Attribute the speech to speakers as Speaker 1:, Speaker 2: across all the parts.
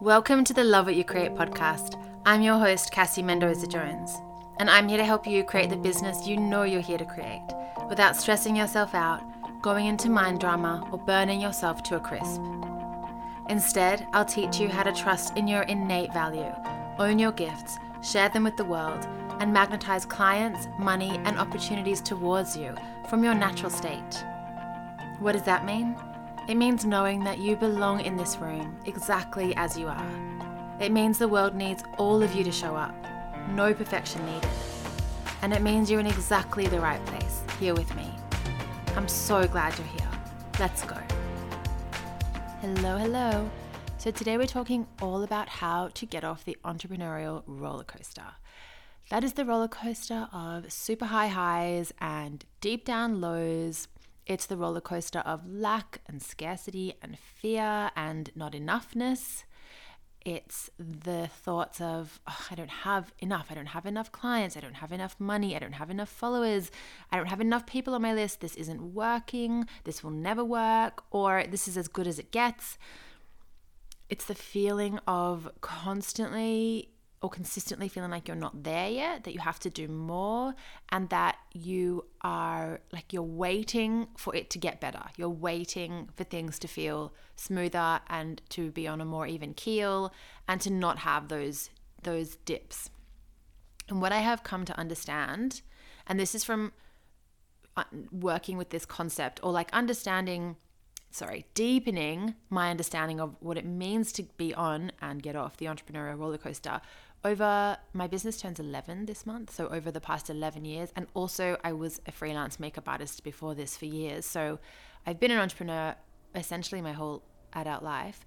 Speaker 1: Welcome to the Love What You Create podcast. I'm your host, Cassie Mendoza Jones, and I'm here to help you create the business you know you're here to create without stressing yourself out, going into mind drama, or burning yourself to a crisp. Instead, I'll teach you how to trust in your innate value, own your gifts, share them with the world, and magnetize clients, money, and opportunities towards you from your natural state. What does that mean? It means knowing that you belong in this room exactly as you are. It means the world needs all of you to show up, no perfection needed. And it means you're in exactly the right place, here with me. I'm so glad you're here. Let's go. Hello, hello. So, today we're talking all about how to get off the entrepreneurial roller coaster. That is the roller coaster of super high highs and deep down lows it's the roller coaster of lack and scarcity and fear and not enoughness. It's the thoughts of, oh, I don't have enough. I don't have enough clients. I don't have enough money. I don't have enough followers. I don't have enough people on my list. This isn't working. This will never work. Or this is as good as it gets. It's the feeling of constantly or consistently feeling like you're not there yet, that you have to do more, and that you are like you're waiting for it to get better. You're waiting for things to feel smoother and to be on a more even keel and to not have those those dips. And what I have come to understand, and this is from uh, working with this concept or like understanding sorry, deepening my understanding of what it means to be on and get off the entrepreneurial roller coaster over my business turns 11 this month so over the past 11 years. And also i was a freelance makeup artist before this for years. So i've been an entrepreneur essentially my whole adult life.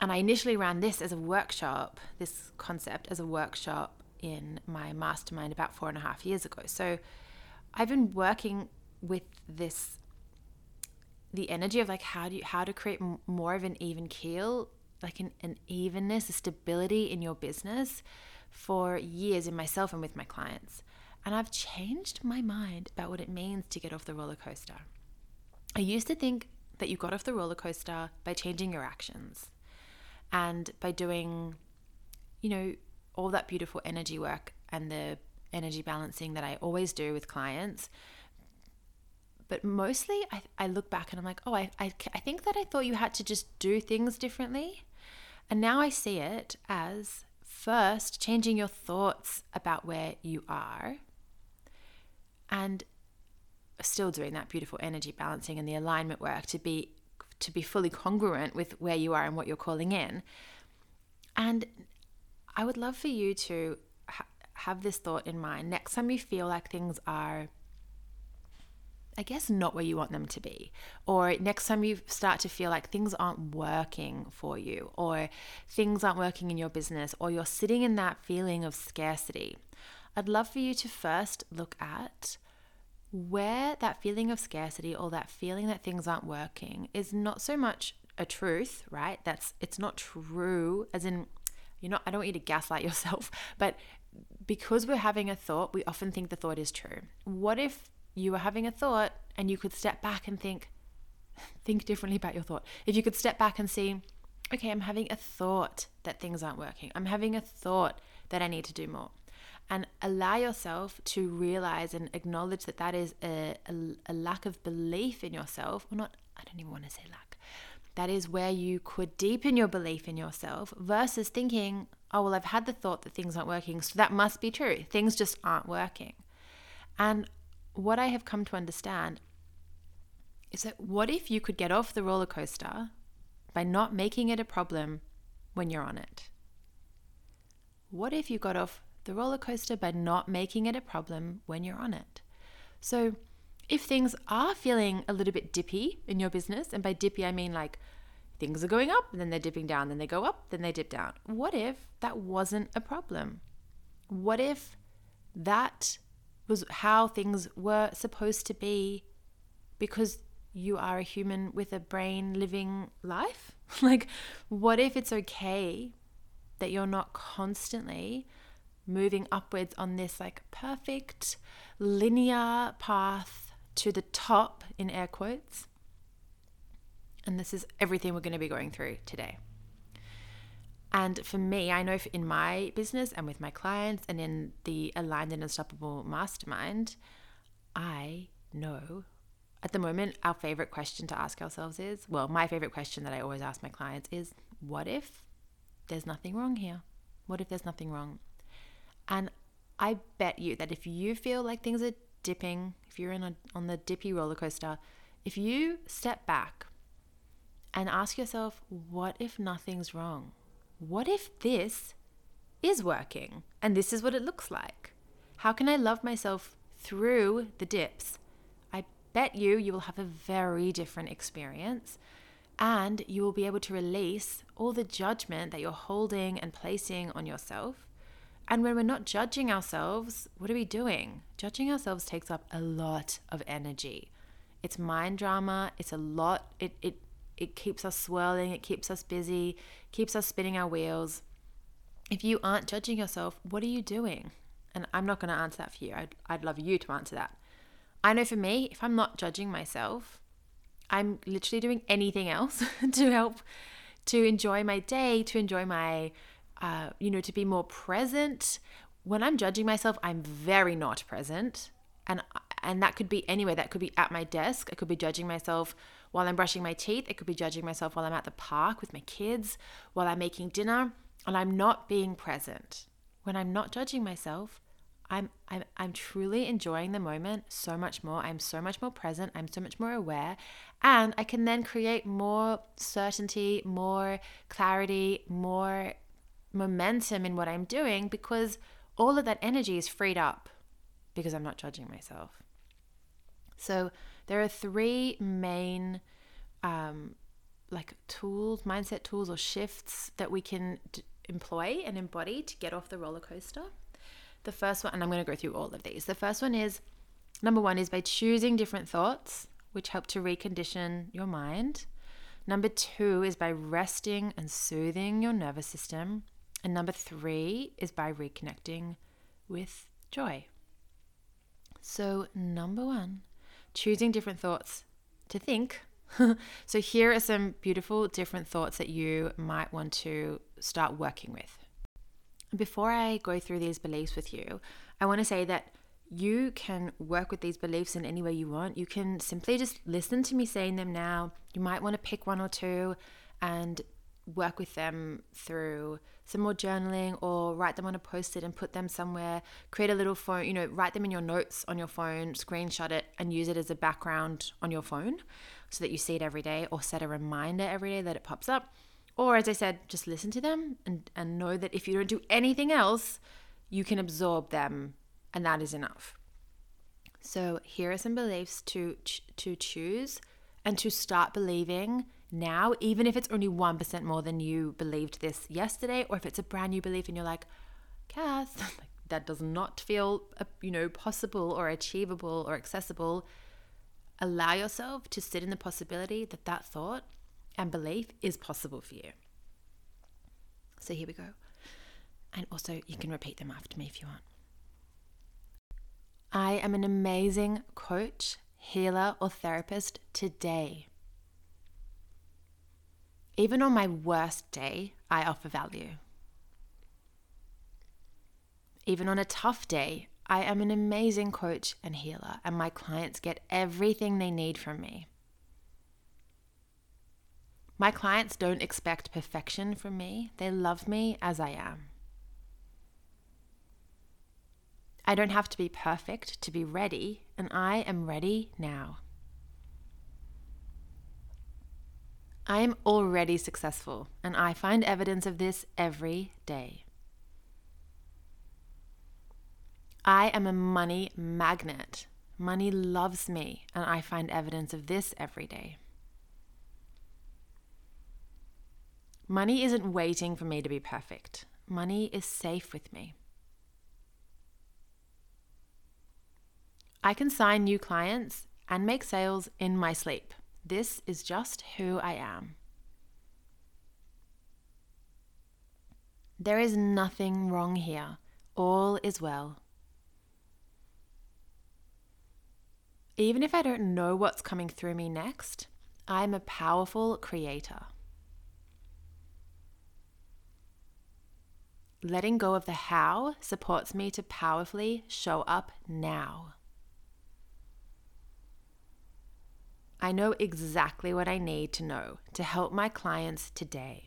Speaker 1: And i initially ran this as a workshop this concept as a workshop in my mastermind about four and a half years ago. So i've been working with this the energy of like how do you how to create more of an even keel like an, an evenness, a stability in your business for years in myself and with my clients. And I've changed my mind about what it means to get off the roller coaster. I used to think that you got off the roller coaster by changing your actions and by doing, you know, all that beautiful energy work and the energy balancing that I always do with clients. But mostly I, I look back and I'm like, oh, I, I, I think that I thought you had to just do things differently. And now I see it as first changing your thoughts about where you are and still doing that beautiful energy balancing and the alignment work to be to be fully congruent with where you are and what you're calling in. And I would love for you to ha- have this thought in mind next time you feel like things are I guess, not where you want them to be. Or next time you start to feel like things aren't working for you, or things aren't working in your business, or you're sitting in that feeling of scarcity, I'd love for you to first look at where that feeling of scarcity or that feeling that things aren't working is not so much a truth, right? That's it's not true, as in, you're not, I don't want you to gaslight yourself, but because we're having a thought, we often think the thought is true. What if you were having a thought and you could step back and think think differently about your thought. If you could step back and see, okay, I'm having a thought that things aren't working. I'm having a thought that I need to do more. And allow yourself to realize and acknowledge that that is a, a, a lack of belief in yourself, or not, I don't even want to say lack. That is where you could deepen your belief in yourself versus thinking, oh, well, I've had the thought that things aren't working, so that must be true. Things just aren't working. And what I have come to understand is that what if you could get off the roller coaster by not making it a problem when you're on it? What if you got off the roller coaster by not making it a problem when you're on it? So, if things are feeling a little bit dippy in your business, and by dippy I mean like things are going up, and then they're dipping down, then they go up, then they dip down. What if that wasn't a problem? What if that was how things were supposed to be because you are a human with a brain living life? like, what if it's okay that you're not constantly moving upwards on this like perfect linear path to the top in air quotes? And this is everything we're going to be going through today. And for me, I know in my business and with my clients and in the Aligned and Unstoppable Mastermind, I know at the moment our favorite question to ask ourselves is well, my favorite question that I always ask my clients is what if there's nothing wrong here? What if there's nothing wrong? And I bet you that if you feel like things are dipping, if you're in a, on the dippy roller coaster, if you step back and ask yourself, what if nothing's wrong? What if this is working and this is what it looks like? How can I love myself through the dips? I bet you you will have a very different experience and you will be able to release all the judgment that you're holding and placing on yourself. And when we're not judging ourselves, what are we doing? Judging ourselves takes up a lot of energy. It's mind drama, it's a lot, it, it it keeps us swirling, it keeps us busy, keeps us spinning our wheels. If you aren't judging yourself, what are you doing? And I'm not going to answer that for you. I'd, I'd love you to answer that. I know for me, if I'm not judging myself, I'm literally doing anything else to help to enjoy my day, to enjoy my, uh, you know, to be more present. When I'm judging myself, I'm very not present. And, and that could be anywhere. That could be at my desk. I could be judging myself while I'm brushing my teeth. I could be judging myself while I'm at the park with my kids, while I'm making dinner, and I'm not being present. When I'm not judging myself, I'm, I'm, I'm truly enjoying the moment so much more. I'm so much more present. I'm so much more aware. And I can then create more certainty, more clarity, more momentum in what I'm doing because all of that energy is freed up because I'm not judging myself. So there are three main um, like tools, mindset tools or shifts that we can d- employ and embody to get off the roller coaster. The first one, and I'm going to go through all of these. The first one is number one is by choosing different thoughts, which help to recondition your mind. Number two is by resting and soothing your nervous system. And number three is by reconnecting with joy. So, number one, choosing different thoughts to think. so, here are some beautiful different thoughts that you might want to start working with. Before I go through these beliefs with you, I want to say that you can work with these beliefs in any way you want. You can simply just listen to me saying them now. You might want to pick one or two and work with them through some more journaling or write them on a post it and put them somewhere. Create a little phone, you know, write them in your notes on your phone, screenshot it, and use it as a background on your phone so that you see it every day or set a reminder every day that it pops up. Or, as I said, just listen to them and, and know that if you don't do anything else, you can absorb them, and that is enough. So, here are some beliefs to, to choose and to start believing now, even if it's only 1% more than you believed this yesterday, or if it's a brand new belief and you're like, Cass, that does not feel, uh, you know, possible or achievable or accessible, allow yourself to sit in the possibility that that thought and belief is possible for you. So here we go. And also, you can repeat them after me if you want. I am an amazing coach, healer, or therapist today. Even on my worst day, I offer value. Even on a tough day, I am an amazing coach and healer, and my clients get everything they need from me. My clients don't expect perfection from me, they love me as I am. I don't have to be perfect to be ready, and I am ready now. I am already successful, and I find evidence of this every day. I am a money magnet. Money loves me, and I find evidence of this every day. Money isn't waiting for me to be perfect. Money is safe with me. I can sign new clients and make sales in my sleep. This is just who I am. There is nothing wrong here. All is well. Even if I don't know what's coming through me next, I'm a powerful creator. letting go of the how supports me to powerfully show up now. I know exactly what I need to know to help my clients today.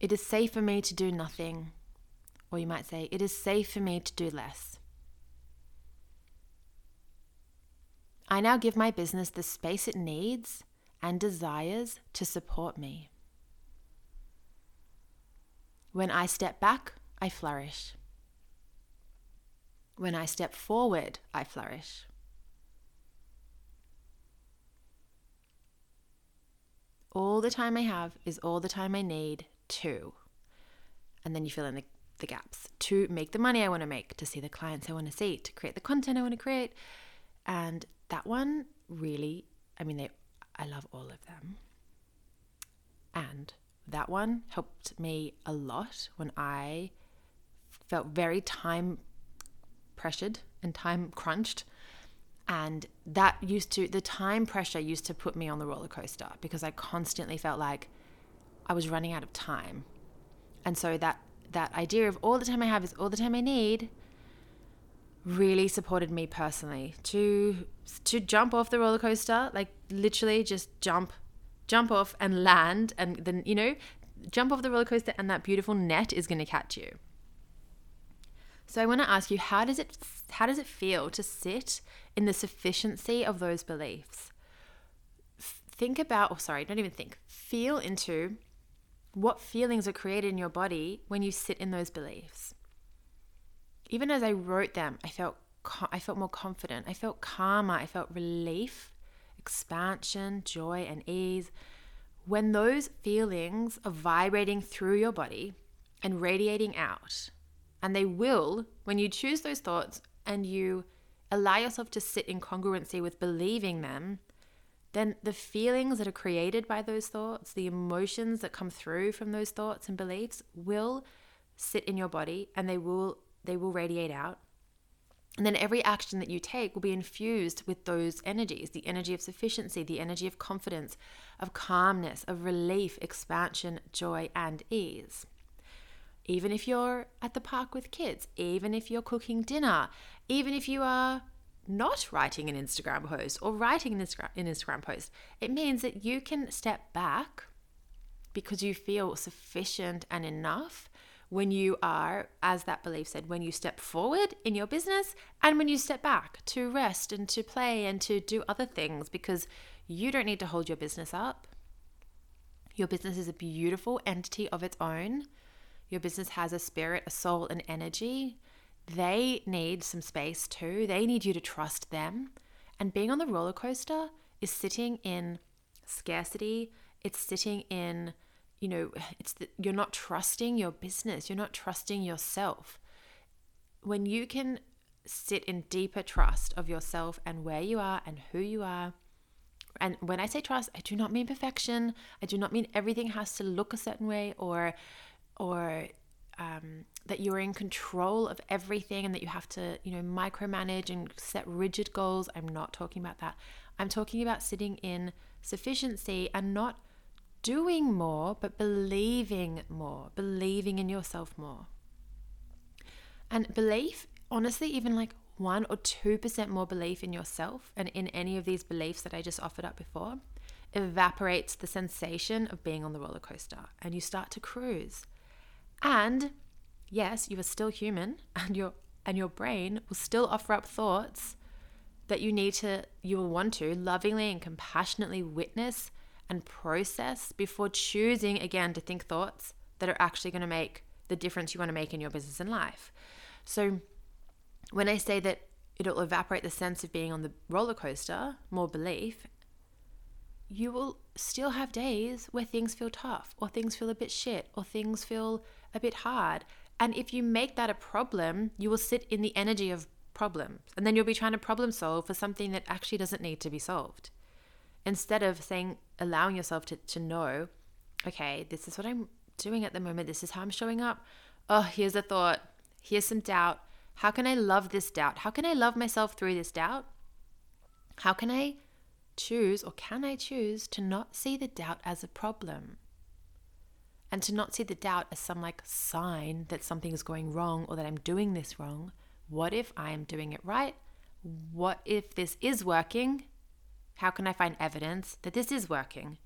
Speaker 1: It is safe for me to do nothing, or you might say, it is safe for me to do less. I now give my business the space it needs and desires to support me. When I step back, I flourish. When I step forward, I flourish. All the time I have is all the time I need to. And then you fill in the, the gaps to make the money I want to make, to see the clients I want to see, to create the content I want to create. And that one really, I mean, they, I love all of them. And that one helped me a lot when I felt very time pressured and time crunched. And that used to, the time pressure used to put me on the roller coaster because I constantly felt like I was running out of time. And so that, that idea of all the time I have is all the time I need really supported me personally to to jump off the roller coaster like literally just jump jump off and land and then you know jump off the roller coaster and that beautiful net is going to catch you so I want to ask you how does it how does it feel to sit in the sufficiency of those beliefs? Think about, or oh, sorry, don't even think. Feel into what feelings are created in your body when you sit in those beliefs. Even as I wrote them, I felt I felt more confident. I felt calmer. I felt relief, expansion, joy, and ease. When those feelings are vibrating through your body and radiating out, and they will, when you choose those thoughts and you allow yourself to sit in congruency with believing them, then the feelings that are created by those thoughts, the emotions that come through from those thoughts and beliefs will sit in your body and they will they will radiate out. And then every action that you take will be infused with those energies the energy of sufficiency, the energy of confidence, of calmness, of relief, expansion, joy, and ease even if you're at the park with kids, even if you're cooking dinner, even if you are not writing an Instagram post or writing an Instagram post, it means that you can step back because you feel sufficient and enough when you are, as that belief said, when you step forward in your business and when you step back to rest and to play and to do other things because you don't need to hold your business up. Your business is a beautiful entity of its own your business has a spirit, a soul, an energy, they need some space too. They need you to trust them. And being on the roller coaster is sitting in scarcity, it's sitting in you know, it's that you're not trusting your business, you're not trusting yourself. When you can sit in deeper trust of yourself and where you are and who you are, and when I say trust, I do not mean perfection. I do not mean everything has to look a certain way or or um, that you're in control of everything and that you have to, you know, micromanage and set rigid goals. I'm not talking about that. I'm talking about sitting in sufficiency and not doing more, but believing more, believing in yourself more. And belief, honestly, even like one or 2% more belief in yourself and in any of these beliefs that I just offered up before evaporates the sensation of being on the roller coaster and you start to cruise. And yes, you are still human and your and your brain will still offer up thoughts that you need to you will want to lovingly and compassionately witness and process before choosing again to think thoughts that are actually going to make the difference you want to make in your business and life. So when I say that it'll evaporate the sense of being on the roller coaster, more belief, you will still have days where things feel tough or things feel a bit shit or things feel a bit hard. And if you make that a problem, you will sit in the energy of problems. And then you'll be trying to problem solve for something that actually doesn't need to be solved. Instead of saying, allowing yourself to, to know, okay, this is what I'm doing at the moment. This is how I'm showing up. Oh, here's a thought. Here's some doubt. How can I love this doubt? How can I love myself through this doubt? How can I choose, or can I choose, to not see the doubt as a problem? And to not see the doubt as some like sign that something is going wrong or that I'm doing this wrong. What if I am doing it right? What if this is working? How can I find evidence that this is working?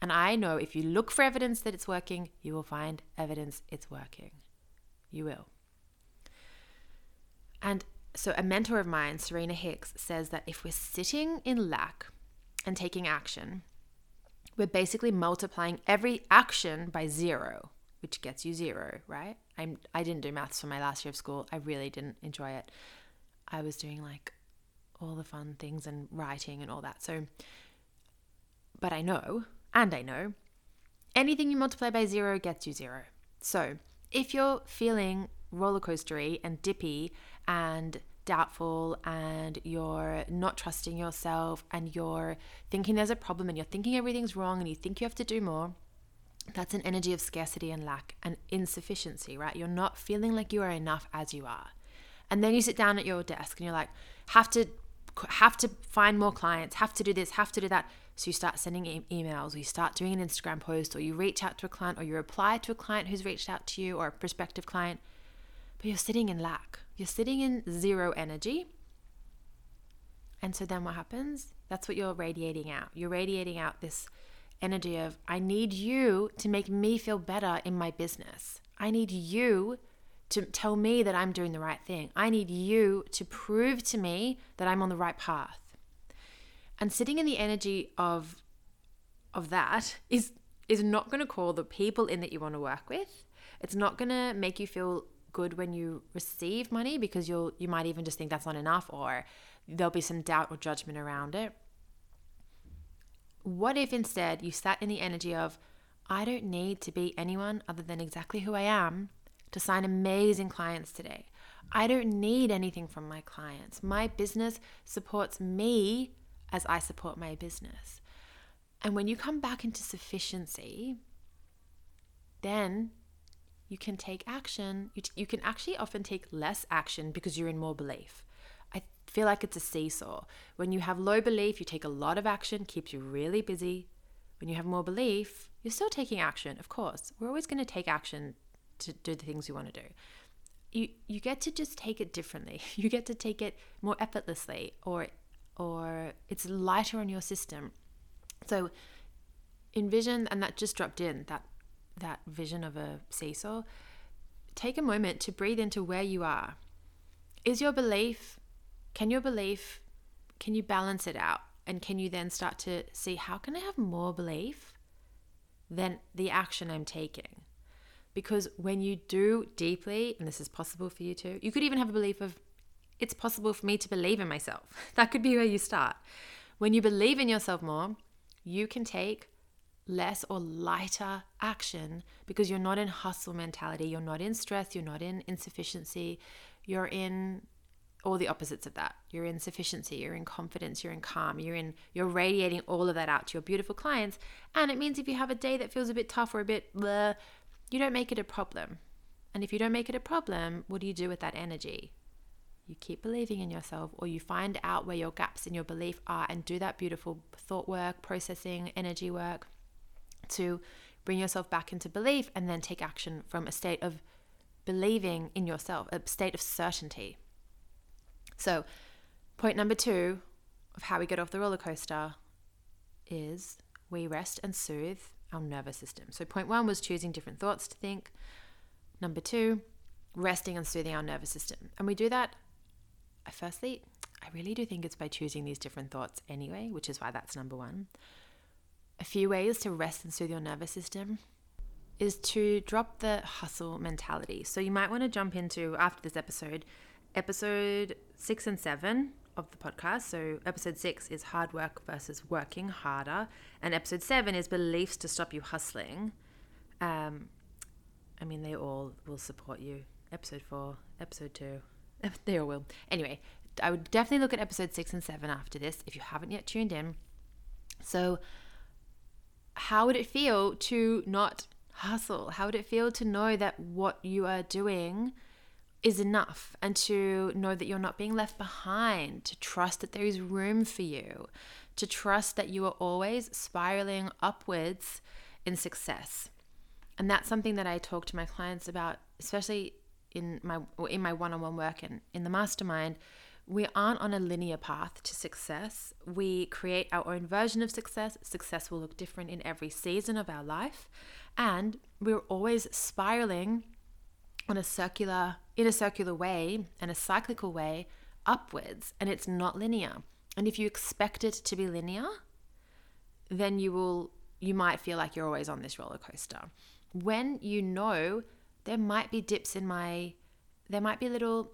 Speaker 1: And I know if you look for evidence that it's working, you will find evidence it's working. You will. And so, a mentor of mine, Serena Hicks, says that if we're sitting in lack and taking action, we're basically multiplying every action by zero, which gets you zero, right? I'm, I didn't do maths for my last year of school. I really didn't enjoy it. I was doing like all the fun things and writing and all that. So, but I know, and I know, anything you multiply by zero gets you zero. So, if you're feeling roller coastery and dippy and doubtful and you're not trusting yourself and you're thinking there's a problem and you're thinking everything's wrong and you think you have to do more, that's an energy of scarcity and lack and insufficiency, right? You're not feeling like you are enough as you are. And then you sit down at your desk and you're like, have to have to find more clients, have to do this, have to do that. So you start sending e- emails, or you start doing an Instagram post, or you reach out to a client, or you reply to a client who's reached out to you, or a prospective client, but you're sitting in lack. You're sitting in zero energy. And so then what happens? That's what you're radiating out. You're radiating out this energy of, I need you to make me feel better in my business. I need you to tell me that I'm doing the right thing. I need you to prove to me that I'm on the right path. And sitting in the energy of of that is is not going to call the people in that you want to work with. It's not going to make you feel good when you receive money because you'll you might even just think that's not enough or there'll be some doubt or judgment around it. What if instead you sat in the energy of I don't need to be anyone other than exactly who I am to sign amazing clients today. I don't need anything from my clients. My business supports me as I support my business. And when you come back into sufficiency, then you can take action. You, t- you can actually often take less action because you're in more belief. I feel like it's a seesaw. When you have low belief, you take a lot of action, keeps you really busy. When you have more belief, you're still taking action, of course. We're always going to take action to do the things we want to do. You you get to just take it differently. You get to take it more effortlessly or or it's lighter on your system. So envision and that just dropped in that that vision of a seesaw, take a moment to breathe into where you are. Is your belief, can your belief, can you balance it out? And can you then start to see how can I have more belief than the action I'm taking? Because when you do deeply, and this is possible for you too, you could even have a belief of it's possible for me to believe in myself. That could be where you start. When you believe in yourself more, you can take less or lighter action because you're not in hustle mentality, you're not in stress, you're not in insufficiency, you're in all the opposites of that. You're in sufficiency, you're in confidence, you're in calm, you're in you're radiating all of that out to your beautiful clients. And it means if you have a day that feels a bit tough or a bit bleh, you don't make it a problem. And if you don't make it a problem, what do you do with that energy? You keep believing in yourself, or you find out where your gaps in your belief are and do that beautiful thought work, processing, energy work to bring yourself back into belief and then take action from a state of believing in yourself, a state of certainty. So, point number two of how we get off the roller coaster is we rest and soothe our nervous system. So, point one was choosing different thoughts to think. Number two, resting and soothing our nervous system. And we do that, firstly, I really do think it's by choosing these different thoughts anyway, which is why that's number one. A few ways to rest and soothe your nervous system is to drop the hustle mentality. So you might want to jump into after this episode, episode six and seven of the podcast. So episode six is hard work versus working harder, and episode seven is beliefs to stop you hustling. Um, I mean, they all will support you. Episode four, episode two, they all will. Anyway, I would definitely look at episode six and seven after this if you haven't yet tuned in. So how would it feel to not hustle? How would it feel to know that what you are doing is enough and to know that you're not being left behind, to trust that there is room for you, to trust that you are always spiraling upwards in success? And that's something that I talk to my clients about, especially in my in my one-on-one work and in the mastermind. We aren't on a linear path to success. We create our own version of success. Success will look different in every season of our life, and we're always spiraling on a circular in a circular way and a cyclical way upwards and it's not linear. And if you expect it to be linear, then you will you might feel like you're always on this roller coaster. When you know there might be dips in my there might be little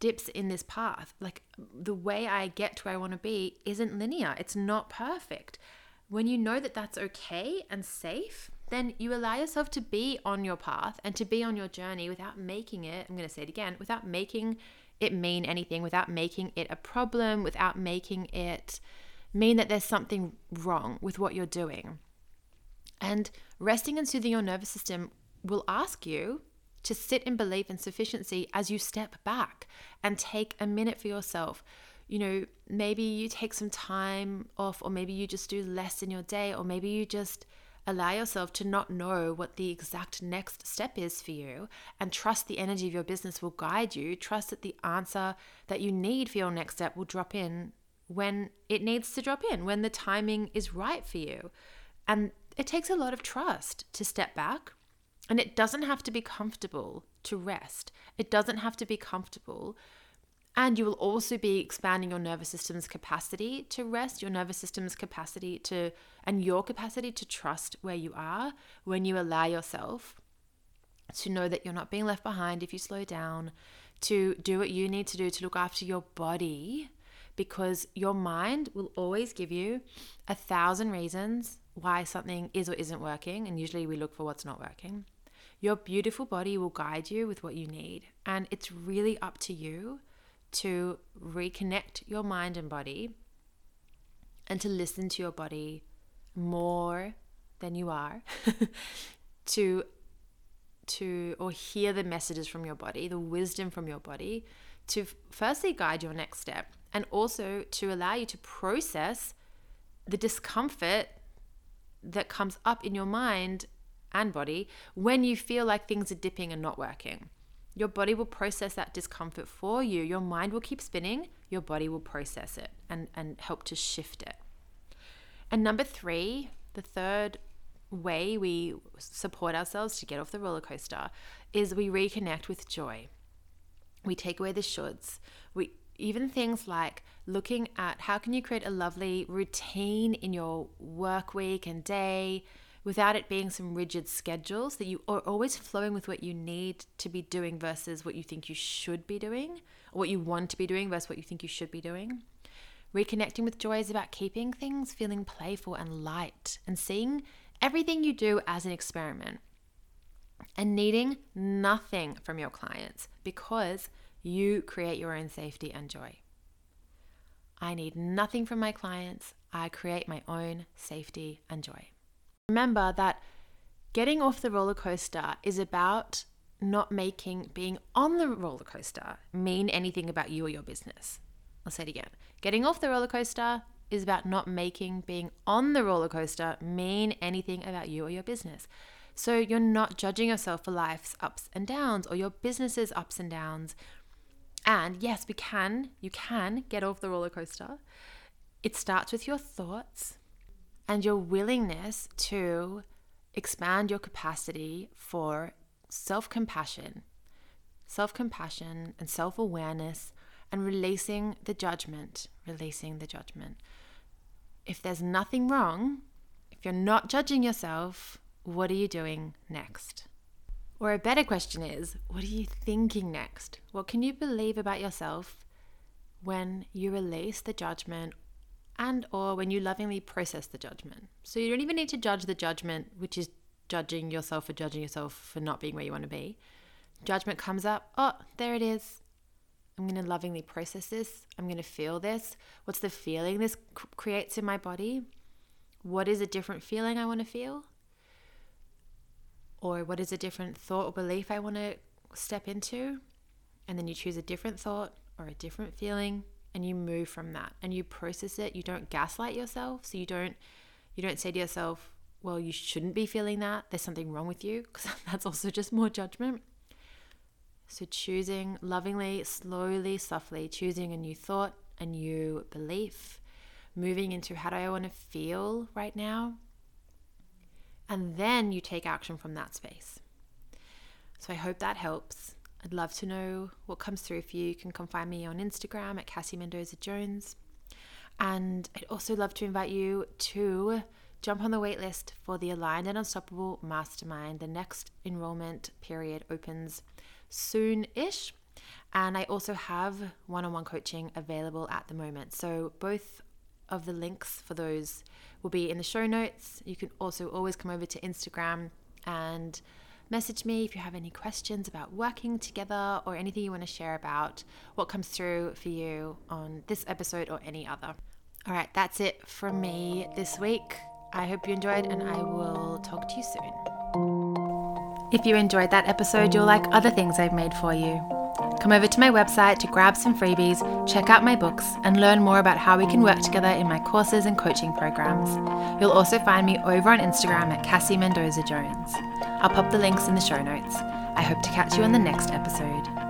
Speaker 1: dips in this path. Like the way I get to where I want to be isn't linear. It's not perfect. When you know that that's okay and safe, then you allow yourself to be on your path and to be on your journey without making it, I'm going to say it again, without making it mean anything, without making it a problem, without making it mean that there's something wrong with what you're doing. And resting and soothing your nervous system will ask you to sit in belief and sufficiency as you step back and take a minute for yourself. You know, maybe you take some time off, or maybe you just do less in your day, or maybe you just allow yourself to not know what the exact next step is for you and trust the energy of your business will guide you. Trust that the answer that you need for your next step will drop in when it needs to drop in, when the timing is right for you. And it takes a lot of trust to step back. And it doesn't have to be comfortable to rest. It doesn't have to be comfortable and you will also be expanding your nervous system's capacity to rest, your nervous system's capacity to, and your capacity to trust where you are when you allow yourself to know that you're not being left behind if you slow down, to do what you need to do to look after your body, because your mind will always give you a thousand reasons why something is or isn't working. And usually we look for what's not working. Your beautiful body will guide you with what you need. And it's really up to you to reconnect your mind and body and to listen to your body more than you are to to or hear the messages from your body the wisdom from your body to firstly guide your next step and also to allow you to process the discomfort that comes up in your mind and body when you feel like things are dipping and not working your body will process that discomfort for you. Your mind will keep spinning, your body will process it and, and help to shift it. And number three, the third way we support ourselves to get off the roller coaster is we reconnect with joy. We take away the shoulds. We even things like looking at how can you create a lovely routine in your work week and day without it being some rigid schedules that you are always flowing with what you need to be doing versus what you think you should be doing or what you want to be doing versus what you think you should be doing. Reconnecting with joy is about keeping things feeling playful and light and seeing everything you do as an experiment and needing nothing from your clients because you create your own safety and joy. I need nothing from my clients. I create my own safety and joy. Remember that getting off the roller coaster is about not making being on the roller coaster mean anything about you or your business. I'll say it again. Getting off the roller coaster is about not making being on the roller coaster mean anything about you or your business. So you're not judging yourself for life's ups and downs or your business's ups and downs. And yes, we can, you can get off the roller coaster. It starts with your thoughts and your willingness to expand your capacity for self compassion, self compassion, and self awareness, and releasing the judgment. Releasing the judgment. If there's nothing wrong, if you're not judging yourself, what are you doing next? Or a better question is, what are you thinking next? What can you believe about yourself when you release the judgment and or when you lovingly process the judgment. So you don't even need to judge the judgment, which is judging yourself for judging yourself for not being where you want to be. Judgment comes up, oh, there it is. I'm going to lovingly process this. I'm going to feel this. What's the feeling this creates in my body? What is a different feeling I want to feel? Or what is a different thought or belief I want to step into? And then you choose a different thought or a different feeling and you move from that and you process it you don't gaslight yourself so you don't you don't say to yourself well, you shouldn't be feeling that. There's something wrong with you because that's also just more judgment. So, choosing lovingly, slowly, softly, choosing a new thought, a new belief, moving into how do I want to feel right now? And then you take action from that space. So, I hope that helps. I'd love to know what comes through for you. You can come find me on Instagram at Cassie Mendoza Jones. And I'd also love to invite you to jump on the waitlist for the Aligned and Unstoppable Mastermind. The next enrollment period opens soon ish. And I also have one on one coaching available at the moment. So both of the links for those will be in the show notes. You can also always come over to Instagram and message me if you have any questions about working together or anything you want to share about what comes through for you on this episode or any other. All right, that's it from me this week. I hope you enjoyed, and I will talk to you soon. If you enjoyed that episode, you'll like other things I've made for you. Come over to my website to grab some freebies, check out my books, and learn more about how we can work together in my courses and coaching programs. You'll also find me over on Instagram at Cassie Mendoza Jones. I'll pop the links in the show notes. I hope to catch you on the next episode.